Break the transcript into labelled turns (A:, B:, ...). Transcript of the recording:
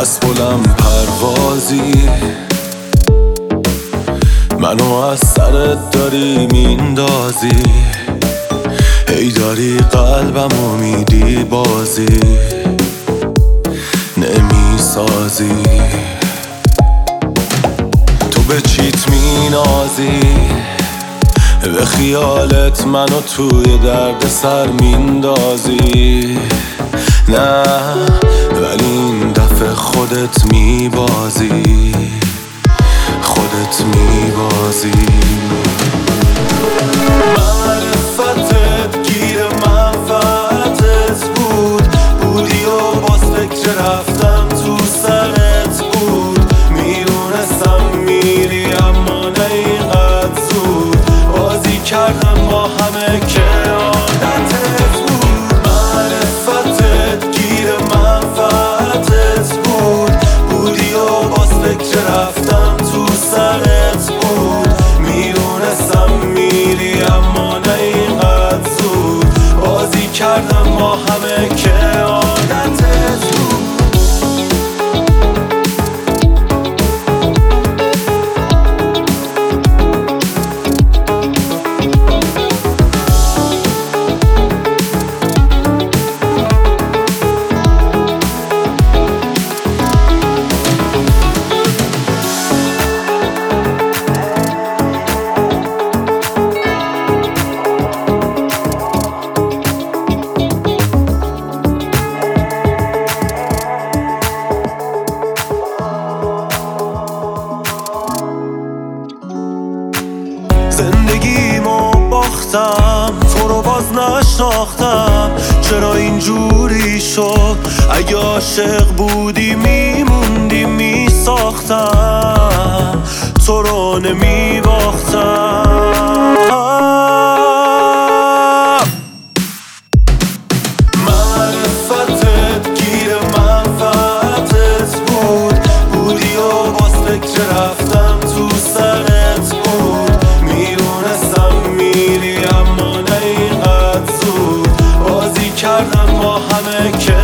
A: بس بلند پروازی. منو از سرت داری میندازی. داری قلبم و میدی بازی. نمی‌سازی. تو به چیت مینازی. به خیالت منو توی درد سر میندازی. نه ولی این دفعه خودت میبازی. خودت میبازی. کردم با همه زندگیمو باختم. تو رو باز نشناختم. چرا اینجوری شد؟ اگه عاشق بودی میموندی میساختم. تو رو نمیباختم. معرفتت گیر منفعتت کردم با همه که